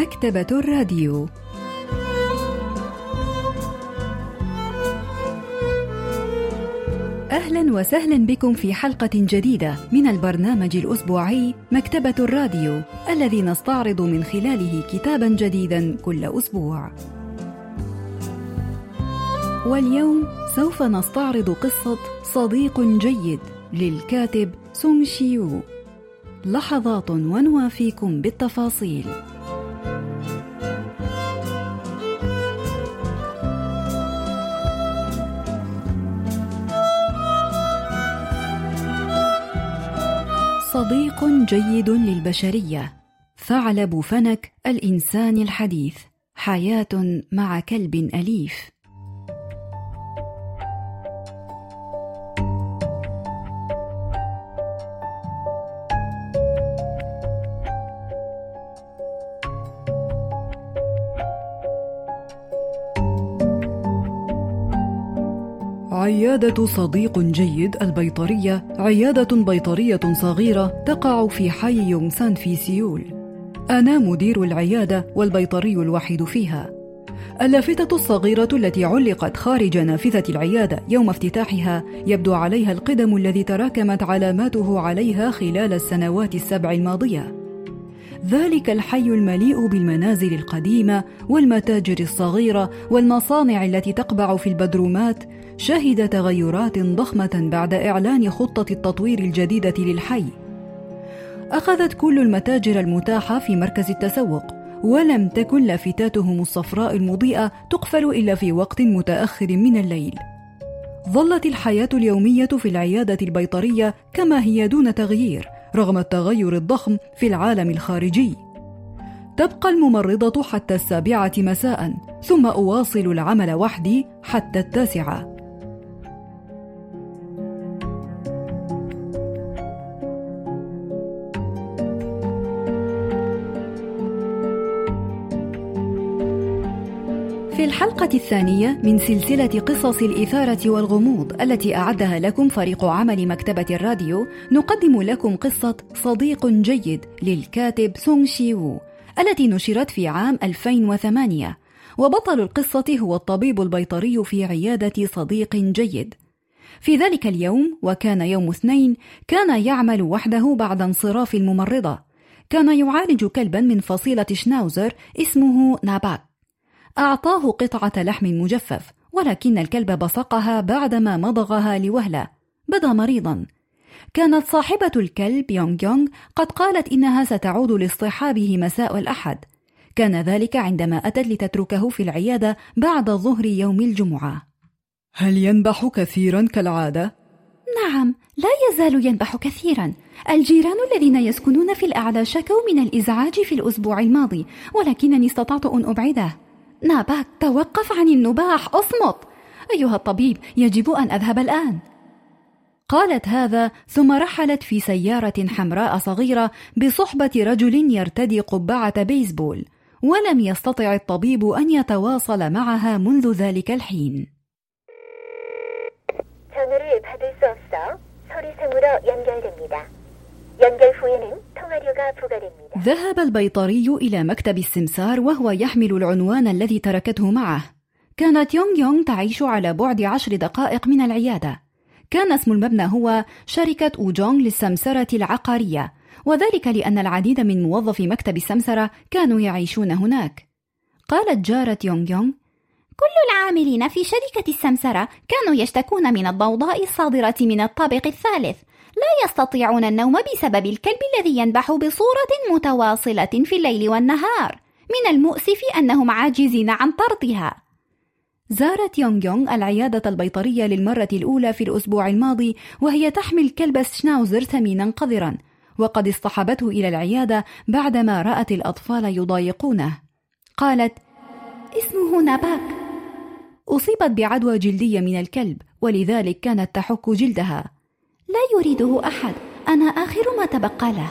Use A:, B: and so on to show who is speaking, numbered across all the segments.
A: مكتبة الراديو أهلا وسهلا بكم في حلقة جديدة من البرنامج الأسبوعي مكتبة الراديو الذي نستعرض من خلاله كتابا جديدا كل أسبوع. واليوم سوف نستعرض قصة صديق جيد للكاتب سونغ شيو. لحظات ونوافيكم بالتفاصيل. صديق جيد للبشرية. ثعلب فنك الإنسان الحديث. حياة مع كلب أليف. عيادة صديق جيد البيطرية عيادة بيطرية صغيرة تقع في حي يونغسان في سيول. أنا مدير العيادة والبيطري الوحيد فيها. اللافتة الصغيرة التي علقت خارج نافذة العيادة يوم افتتاحها يبدو عليها القدم الذي تراكمت علاماته عليها خلال السنوات السبع الماضية. ذلك الحي المليء بالمنازل القديمة والمتاجر الصغيرة والمصانع التي تقبع في البدرومات شهد تغيرات ضخمة بعد إعلان خطة التطوير الجديدة للحي. أخذت كل المتاجر المتاحة في مركز التسوق، ولم تكن لافتاتهم الصفراء المضيئة تقفل إلا في وقت متأخر من الليل. ظلت الحياة اليومية في العيادة البيطرية كما هي دون تغيير، رغم التغير الضخم في العالم الخارجي. تبقى الممرضة حتى السابعة مساء، ثم أواصل العمل وحدي حتى التاسعة. في الحلقة الثانية من سلسلة قصص الإثارة والغموض التي أعدها لكم فريق عمل مكتبة الراديو نقدم لكم قصة صديق جيد للكاتب سونغ شي وو التي نشرت في عام 2008 وبطل القصة هو الطبيب البيطري في عيادة صديق جيد. في ذلك اليوم وكان يوم اثنين كان يعمل وحده بعد انصراف الممرضة. كان يعالج كلبا من فصيلة شناوزر اسمه ناباك. أعطاه قطعة لحم مجفف ولكن الكلب بصقها بعدما مضغها لوهلة بدا مريضا. كانت صاحبة الكلب يونغ يونغ قد قالت إنها ستعود لاصطحابه مساء الأحد. كان ذلك عندما أتت لتتركه في العيادة بعد ظهر يوم الجمعة.
B: هل ينبح كثيرا كالعادة؟
C: نعم لا يزال ينبح كثيرا. الجيران الذين يسكنون في الأعلى شكوا من الإزعاج في الأسبوع الماضي ولكنني استطعت أن أبعده. ناباك توقف عن النباح أصمت. أيها الطبيب يجب أن أذهب الآن.
A: قالت هذا ثم رحلت في سيارة حمراء صغيرة بصحبة رجل يرتدي قبعة بيسبول ولم يستطع الطبيب أن يتواصل معها منذ ذلك الحين. ذهب البيطري إلى مكتب السمسار وهو يحمل العنوان الذي تركته معه. كانت يونغ يونغ تعيش على بعد عشر دقائق من العيادة. كان اسم المبنى هو شركة أوجونغ للسمسرة العقارية، وذلك لأن العديد من موظفي مكتب السمسرة كانوا يعيشون هناك. قالت جارة يونغ يونغ:
C: كل العاملين في شركة السمسرة كانوا يشتكون من الضوضاء الصادرة من الطابق الثالث، لا يستطيعون النوم بسبب الكلب الذي ينبح بصورة متواصلة في الليل والنهار. من المؤسف أنهم عاجزين عن طردها.
A: زارت يونغ يونغ العيادة البيطرية للمرة الأولى في الأسبوع الماضي وهي تحمل كلب شناوزر ثمينا قذرا. وقد اصطحبته إلى العيادة بعدما رأت الأطفال يضايقونه. قالت
C: اسمه ناباك
A: أصيبت بعدوى جلدية من الكلب ولذلك كانت تحك جلدها.
C: لا يريده أحد. أنا آخر ما تبقى له.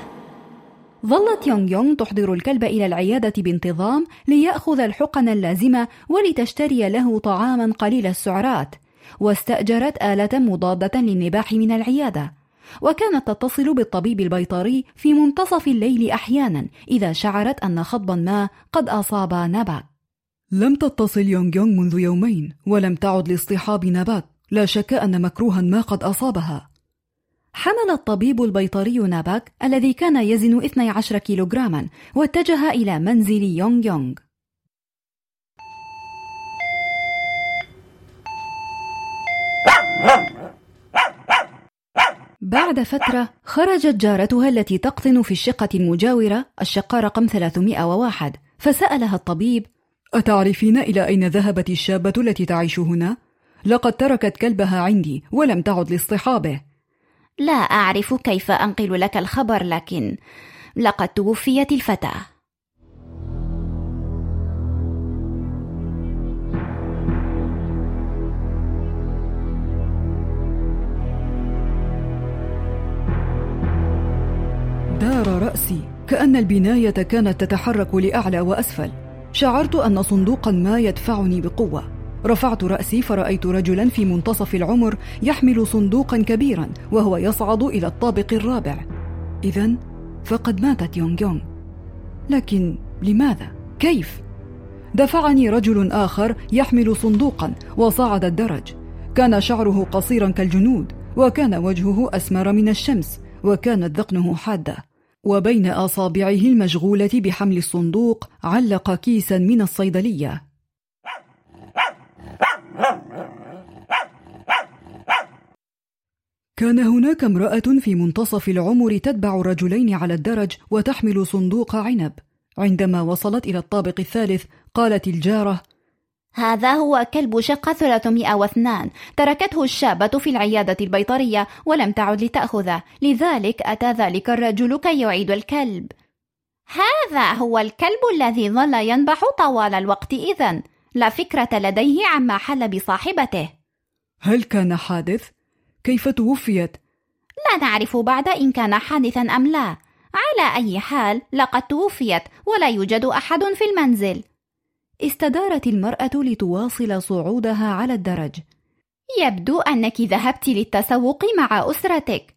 A: ظلت يونغ يونغ تحضر الكلب إلى العيادة بانتظام ليأخذ الحقن اللازمة ولتشتري له طعاما قليل السعرات. واستأجرت آلة مضادة للنباح من العيادة.
D: وكانت تتصل بالطبيب البيطري في منتصف الليل أحيانا إذا شعرت أن خطبا ما قد أصاب ناباك
B: لم تتصل يونغ يونغ منذ يومين ولم تعد لاصطحاب ناباك لا شك أن مكروها ما قد أصابها.
D: حمل الطبيب البيطري ناباك الذي كان يزن 12 كيلوغراما واتجه إلى منزل يونغ يونغ بعد فترة خرجت جارتها التي تقطن في الشقة المجاورة الشقة رقم 301 فسألها الطبيب
B: أتعرفين إلى أين ذهبت الشابة التي تعيش هنا؟ لقد تركت كلبها عندي ولم تعد لاصطحابه
A: لا أعرف كيف أنقل لك الخبر لكن لقد توفيت الفتاة.
B: دار رأسي كأن البناية كانت تتحرك لأعلى وأسفل. شعرت أن صندوقا ما يدفعني بقوة. رفعت رأسي فرأيت رجلا في منتصف العمر يحمل صندوقا كبيرا وهو يصعد إلى الطابق الرابع. إذا فقد ماتت يونغ يونغ. لكن لماذا؟ كيف؟ دفعني رجل آخر يحمل صندوقا وصعد الدرج. كان شعره قصيرا كالجنود وكان وجهه أسمر من الشمس وكانت ذقنه حادة. وبين أصابعه المشغولة بحمل الصندوق علق كيسا من الصيدلية. كان هناك امرأة في منتصف العمر تتبع الرجلين على الدرج وتحمل صندوق عنب. عندما وصلت إلى الطابق الثالث قالت الجارة
A: هذا هو كلب شقة 302 تركته الشابة في العيادة البيطرية ولم تعد لتأخذه. لذلك أتى ذلك الرجل كي يعيد الكلب. هذا هو الكلب الذي ظل ينبح طوال الوقت إذن. لا فكرة لديه عما حل بصاحبته.
B: هل كان حادث؟ كيف توفيت؟
A: لا نعرف بعد إن كان حادثا أم لا. على أي حال لقد توفيت ولا يوجد أحد في المنزل.
D: استدارت المرأة لتواصل صعودها على الدرج.
A: يبدو أنك ذهبت للتسوق مع أسرتك.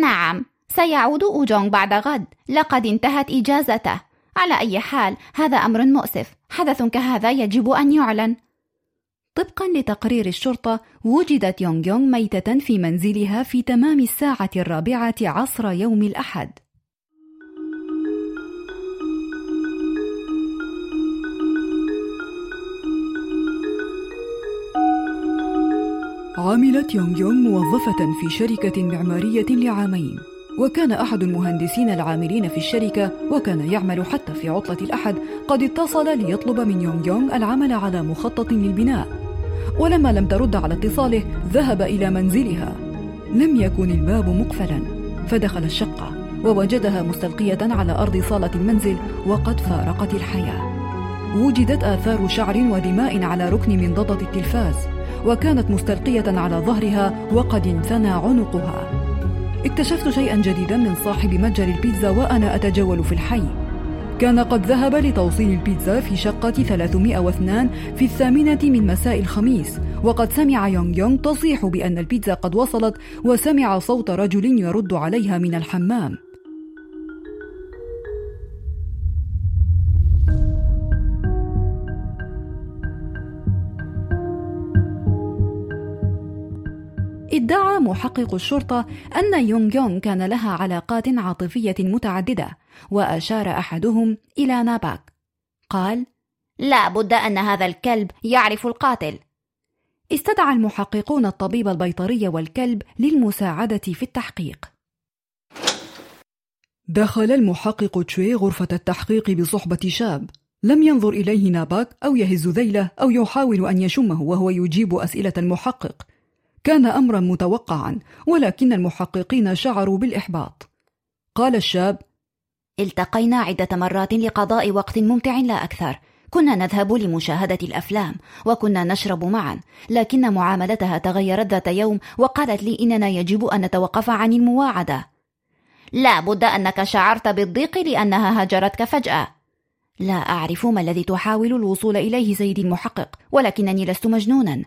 A: نعم سيعود أوجونغ بعد غد. لقد انتهت إجازته. على أي حال هذا أمر مؤسف. حدث كهذا يجب أن يعلن.
D: طبقا لتقرير الشرطة وجدت يونغ يونغ ميتة في منزلها في تمام الساعة الرابعة عصر يوم الأحد.
B: عملت يونغ يونغ موظفة في شركة معمارية لعامين وكان أحد المهندسين العاملين في الشركة وكان يعمل حتى في عطلة الأحد قد اتصل ليطلب من يونغ يونغ العمل على مخطط للبناء. ولما لم ترد على اتصاله ذهب إلى منزلها. لم يكن الباب مقفلا. فدخل الشقة ووجدها مستلقية على أرض صالة المنزل وقد فارقت الحياة. وجدت آثار شعر ودماء على ركن من ضدة التلفاز وكانت مستلقية على ظهرها وقد انثنى عنقها. اكتشفت شيئا جديدا من صاحب متجر البيتزا وأنا أتجول في الحي. كان قد ذهب لتوصيل البيتزا في شقة 302 في الثامنة من مساء الخميس. وقد سمع يونغ يونغ تصيح بأن البيتزا قد وصلت وسمع صوت رجل يرد عليها من الحمام.
D: ادعى محقق الشرطة أن يونغ يونغ كان لها علاقات عاطفية متعددة. وأشار أحدهم إلى ناباك. قال
A: لا بد أن هذا الكلب يعرف القاتل.
D: استدعى المحققون الطبيب البيطري والكلب للمساعدة في التحقيق.
B: دخل المحقق تشوي غرفة التحقيق بصحبة شاب. لم ينظر إليه ناباك أو يهز ذيله أو يحاول أن يشمه وهو يجيب أسئلة المحقق. كان أمرا متوقعا ولكن المحققين شعروا بالإحباط. قال الشاب
A: التقينا عدة مرات لقضاء وقت ممتع لا أكثر. كنا نذهب لمشاهدة الأفلام وكنا نشرب معا لكن معاملتها تغيرت ذات يوم وقالت لي إننا يجب أن نتوقف عن المواعدة. لا بد أنك شعرت بالضيق لأنها هجرتك فجأة. لا أعرف ما الذي تحاول الوصول إليه سيدي المحقق ولكنني لست مجنونا.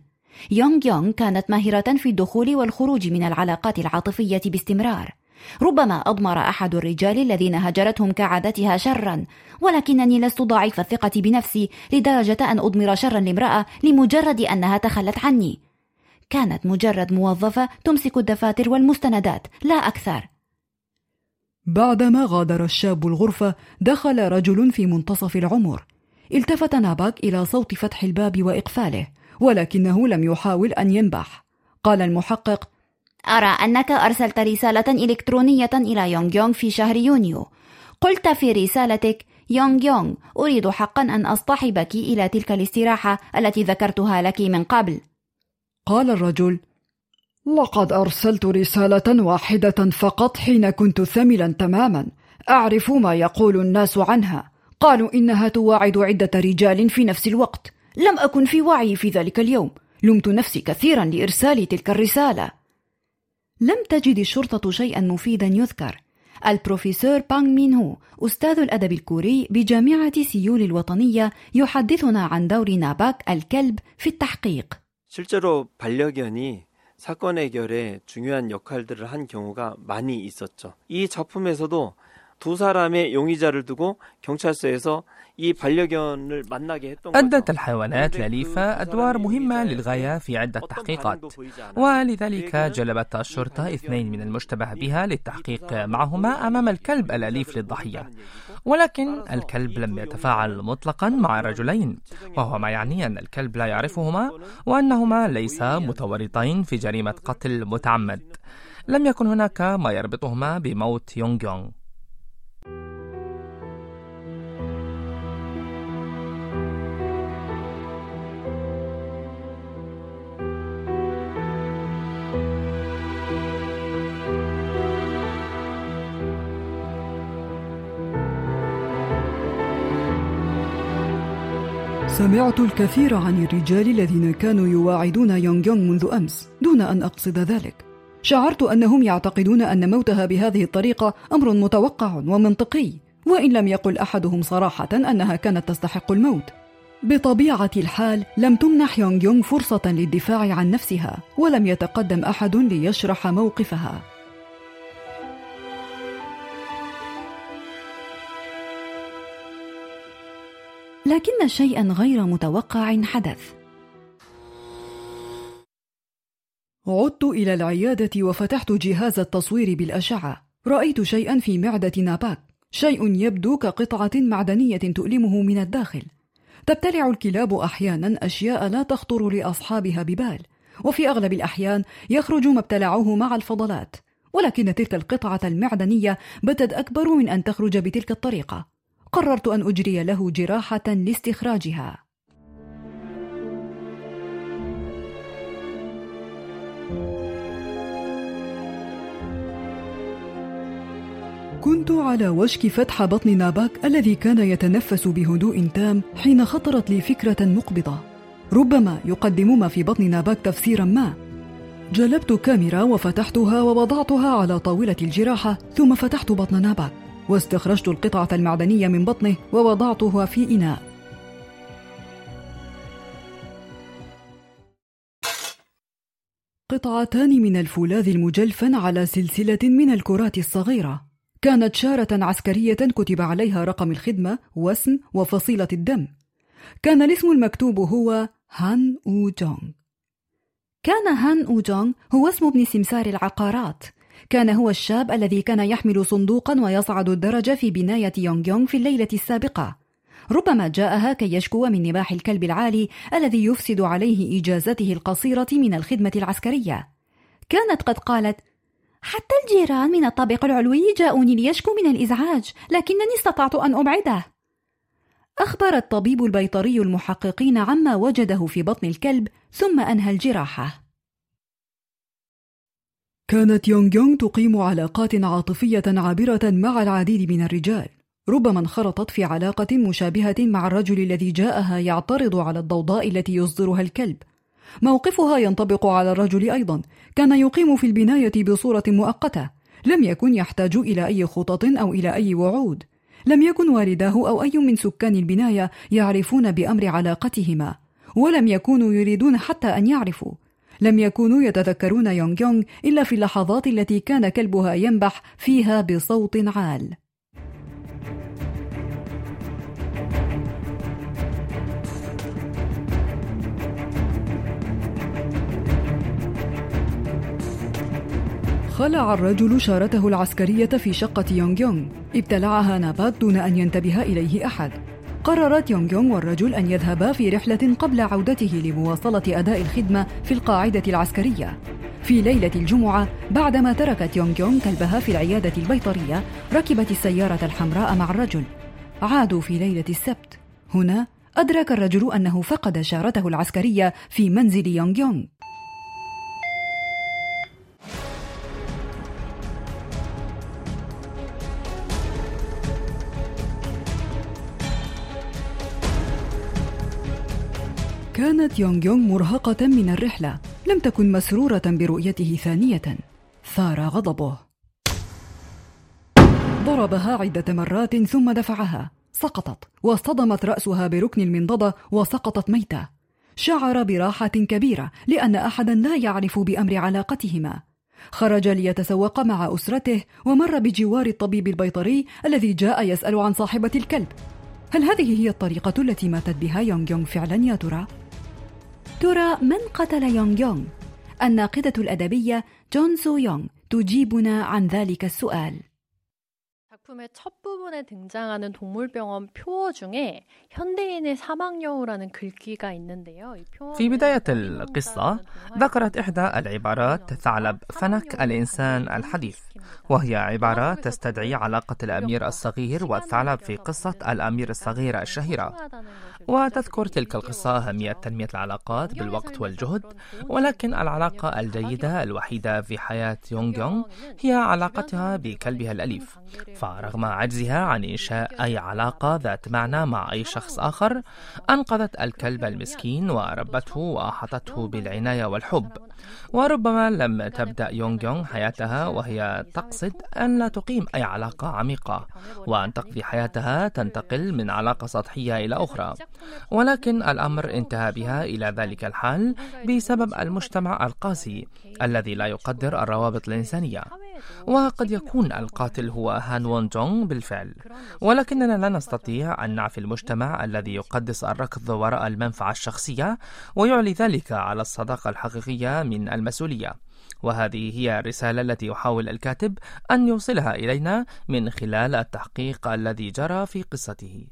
A: يونغ يونغ كانت ماهرة في الدخول والخروج من العلاقات العاطفية باستمرار. ربما أضمر أحد الرجال الذين هجرتهم كعادتها شرا ولكنني لست ضعيف الثقة بنفسي لدرجة أن أضمر شرا لامرأة لمجرد أنها تخلت عني. كانت مجرد موظفة تمسك الدفاتر والمستندات لا أكثر.
B: بعدما غادر الشاب الغرفة دخل رجل في منتصف العمر. التفت ناباك إلى صوت فتح الباب وإقفاله ولكنه لم يحاول أن ينبح. قال المحقق
A: أرى أنك أرسلت رسالة إلكترونية إلى يونغ يونغ في شهر يونيو. قلت في رسالتك يونغ يونغ أريد حقا أن أصطحبك إلى تلك الاستراحة التي ذكرتها لك من قبل.
B: قال الرجل لقد أرسلت رسالة واحدة فقط حين كنت ثملا تماما. أعرف ما يقول الناس عنها. قالوا إنها تواعد عدة رجال في نفس الوقت. لم أكن في وعي في ذلك اليوم. لمت نفسي كثيرا لإرسال تلك الرسالة. لم تجد الشرطة شيئا مفيدا يذكر البروفيسور بانغ مين هو أستاذ الأدب الكوري بجامعة سيول الوطنية يحدثنا عن دور ناباك الكلب في التحقيق
E: 실제로 반려견이 사건 해결에 중요한 역할들을 한 경우가 많이 있었죠. 이 작품에서도 두 사람의 용의자를 두고 경찰서에서
F: أدت الحيوانات الأليفة أدوار مهمة للغاية في عدة تحقيقات. ولذلك جلبت الشرطة اثنين من المشتبه بها للتحقيق معهما أمام الكلب الأليف للضحية. ولكن الكلب لم يتفاعل مطلقا مع الرجلين وهو ما يعني أن الكلب لا يعرفهما وأنهما ليسا متورطين في جريمة قتل متعمد. لم يكن هناك ما يربطهما بموت يونغ يونغ.
B: سمعت الكثير عن الرجال الذين كانوا يواعدون يونغ يونغ منذ أمس دون أن أقصد ذلك. شعرت أنهم يعتقدون أن موتها بهذه الطريقة أمر متوقع ومنطقي وإن لم يقل أحدهم صراحة أنها كانت تستحق الموت. بطبيعة الحال لم تمنح يونغ يونغ فرصة للدفاع عن نفسها ولم يتقدم أحد ليشرح موقفها.
G: لكن شيئا غير متوقع حدث.
B: عدت إلى العيادة وفتحت جهاز التصوير بالأشعة. رأيت شيئا في معدة ناباك. شيء يبدو كقطعة معدنية تؤلمه من الداخل. تبتلع الكلاب أحيانا أشياء لا تخطر لأصحابها ببال. وفي أغلب الأحيان يخرج ما ابتلعوه مع الفضلات. ولكن تلك القطعة المعدنية بتت أكبر من أن تخرج بتلك الطريقة. قررت أن أجري له جراحة لاستخراجها. كنت على وشك فتح بطن ناباك الذي كان يتنفس بهدوء تام حين خطرت لي فكرة مقبضة. ربما يقدم ما في بطن ناباك تفسيرا ما. جلبت كاميرا وفتحتها ووضعتها على طاولة الجراحة ثم فتحت بطن ناباك. واستخرجت القطعة المعدنية من بطنه ووضعتها في إناء. قطعتان من الفولاذ المجلفن على سلسلة من الكرات الصغيرة. كانت شارة عسكرية كتب عليها رقم الخدمة واسم وفصيلة الدم. كان الاسم المكتوب هو هان أو جونغ
A: كان هان أو جونغ هو اسم ابن سمسار العقارات. كان هو الشاب الذي كان يحمل صندوقا ويصعد الدرج في بناية يونغ يونغ في الليلة السابقة. ربما جاءها كي يشكو من نباح الكلب العالي الذي يفسد عليه إجازته القصيرة من الخدمة العسكرية. كانت قد قالت حتى الجيران من الطابق العلوي جاءوني ليشكوا من الإزعاج لكنني استطعت أن أبعده. أخبر الطبيب البيطري المحققين عما وجده في بطن الكلب ثم أنهى الجراحة.
B: كانت يونغ يونغ تقيم علاقات عاطفية عابرة مع العديد من الرجال. ربما انخرطت في علاقة مشابهة مع الرجل الذي جاءها يعترض على الضوضاء التي يصدرها الكلب. موقفها ينطبق على الرجل أيضا. كان يقيم في البناية بصورة مؤقتة. لم يكن يحتاج إلى أي خطط أو إلى أي وعود. لم يكن والداه أو أي من سكان البناية يعرفون بأمر علاقتهما.
A: ولم يكونوا يريدون حتى أن يعرفوا. لم يكونوا يتذكرون يونغ يونغ إلا في اللحظات التي كان كلبها ينبح فيها بصوت عال. خلع الرجل شارته العسكرية في شقة يونغ يونغ ابتلعها نابات دون أن ينتبه إليه أحد. قررت يونغ يونغ والرجل أن يذهبا في رحلة قبل عودته لمواصلة أداء الخدمة في القاعدة العسكرية. في ليلة الجمعة بعدما تركت يونغ يونغ كلبها في العيادة البيطرية ركبت السيارة الحمراء مع الرجل. عادوا في ليلة السبت. هنا أدرك الرجل أنه فقد شارته العسكرية في منزل يونغ يونغ. كانت يونغ يونغ مرهقة من الرحلة لم تكن مسرورة برؤيته ثانية. ثار غضبه. ضربها عدة مرات ثم دفعها. سقطت. واصطدمت رأسها بركن المنضدة وسقطت ميتة. شعر براحة كبيرة لأن أحدا لا يعرف بأمر علاقتهما. خرج ليتسوق مع أسرته ومر بجوار الطبيب البيطري الذي جاء يسأل عن صاحبة الكلب. هل هذه هي الطريقة التي ماتت بها يونغ يونغ فعلا يا ترى؟ ترى من قتل يونغ يونغ؟ الناقدة الأدبية جون سو يونغ تجيبنا عن ذلك السؤال.
H: 작품의 첫 부분에 등장하는 동물병원 표 중에 현대인의 사망여우라는 글귀가 있는데요.
F: في بداية القصة ذكرت إحدى العبارات ثعلب فنك الإنسان الحديث وهي عبارة تستدعي علاقة الأمير الصغير والثعلب في قصة الأمير الصغير الشهيرة. وتذكر تلك القصة أهمية تنمية العلاقات بالوقت والجهد ولكن العلاقة الجيدة الوحيدة في حياة يونغ يونغ هي علاقتها بكلبها الأليف. فرغم عجزها عن إنشاء أي علاقة ذات معنى مع أي شخص آخر أنقذت الكلب المسكين وربته وأحاطته بالعناية والحب. وربما لم تبدأ يونغ يونغ حياتها وهي تقصد أن لا تقيم أي علاقة عميقة وأن تقضي حياتها تنتقل من علاقة سطحية إلى أخرى. ولكن الأمر انتهى بها إلى ذلك الحال بسبب المجتمع القاسي الذي لا يقدر الروابط الإنسانية. وقد يكون القاتل هو هان وون جونغ بالفعل. ولكننا لا نستطيع أن نعفي المجتمع الذي يقدس الركض وراء المنفعة الشخصية ويعلي ذلك على الصداقة الحقيقية من المسؤولية. وهذه هي الرسالة التي يحاول الكاتب أن يوصلها إلينا من خلال التحقيق الذي جرى في قصته.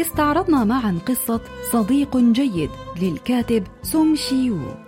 A: استعرضنا معا قصة صديق جيد للكاتب سونغ شيو